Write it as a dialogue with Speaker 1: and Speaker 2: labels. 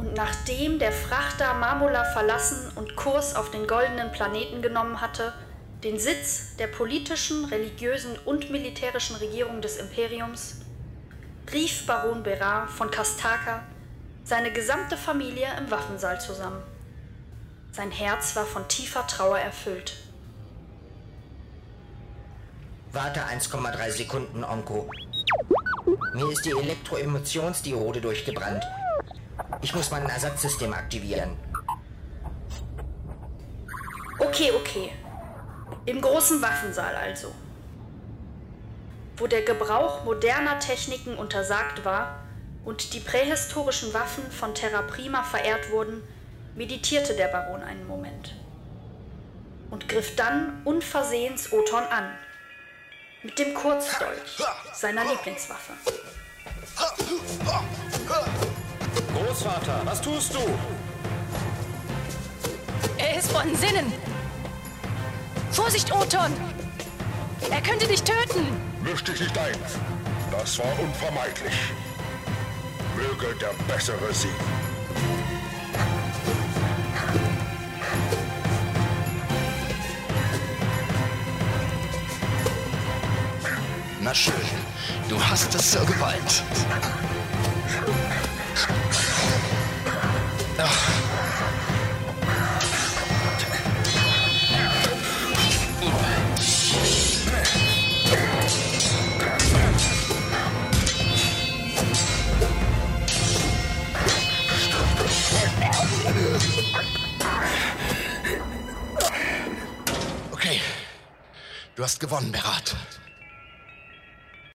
Speaker 1: Und nachdem der Frachter Marmola verlassen und Kurs auf den goldenen Planeten genommen hatte, den Sitz der politischen, religiösen und militärischen Regierung des Imperiums, rief Baron Berar von Kastaka seine gesamte Familie im Waffensaal zusammen. Sein Herz war von tiefer Trauer erfüllt.
Speaker 2: Warte 1,3 Sekunden, Onko. Mir ist die Elektroemotionsdiode durchgebrannt. Ich muss mein Ersatzsystem aktivieren.
Speaker 1: Okay, okay. Im großen Waffensaal also. Wo der Gebrauch moderner Techniken untersagt war und die prähistorischen Waffen von Terra Prima verehrt wurden, meditierte der Baron einen Moment und griff dann unversehens Oton an, mit dem Kurzdolch, seiner Lieblingswaffe.
Speaker 3: Großvater, was tust du?
Speaker 4: Er ist von Sinnen. Vorsicht, Oton! Er könnte dich töten!
Speaker 5: Misch dich nicht ein. Das war unvermeidlich. Möge der Bessere siegen.
Speaker 6: Na schön, du hast es zur Gewalt. Okay, du hast gewonnen, Berat.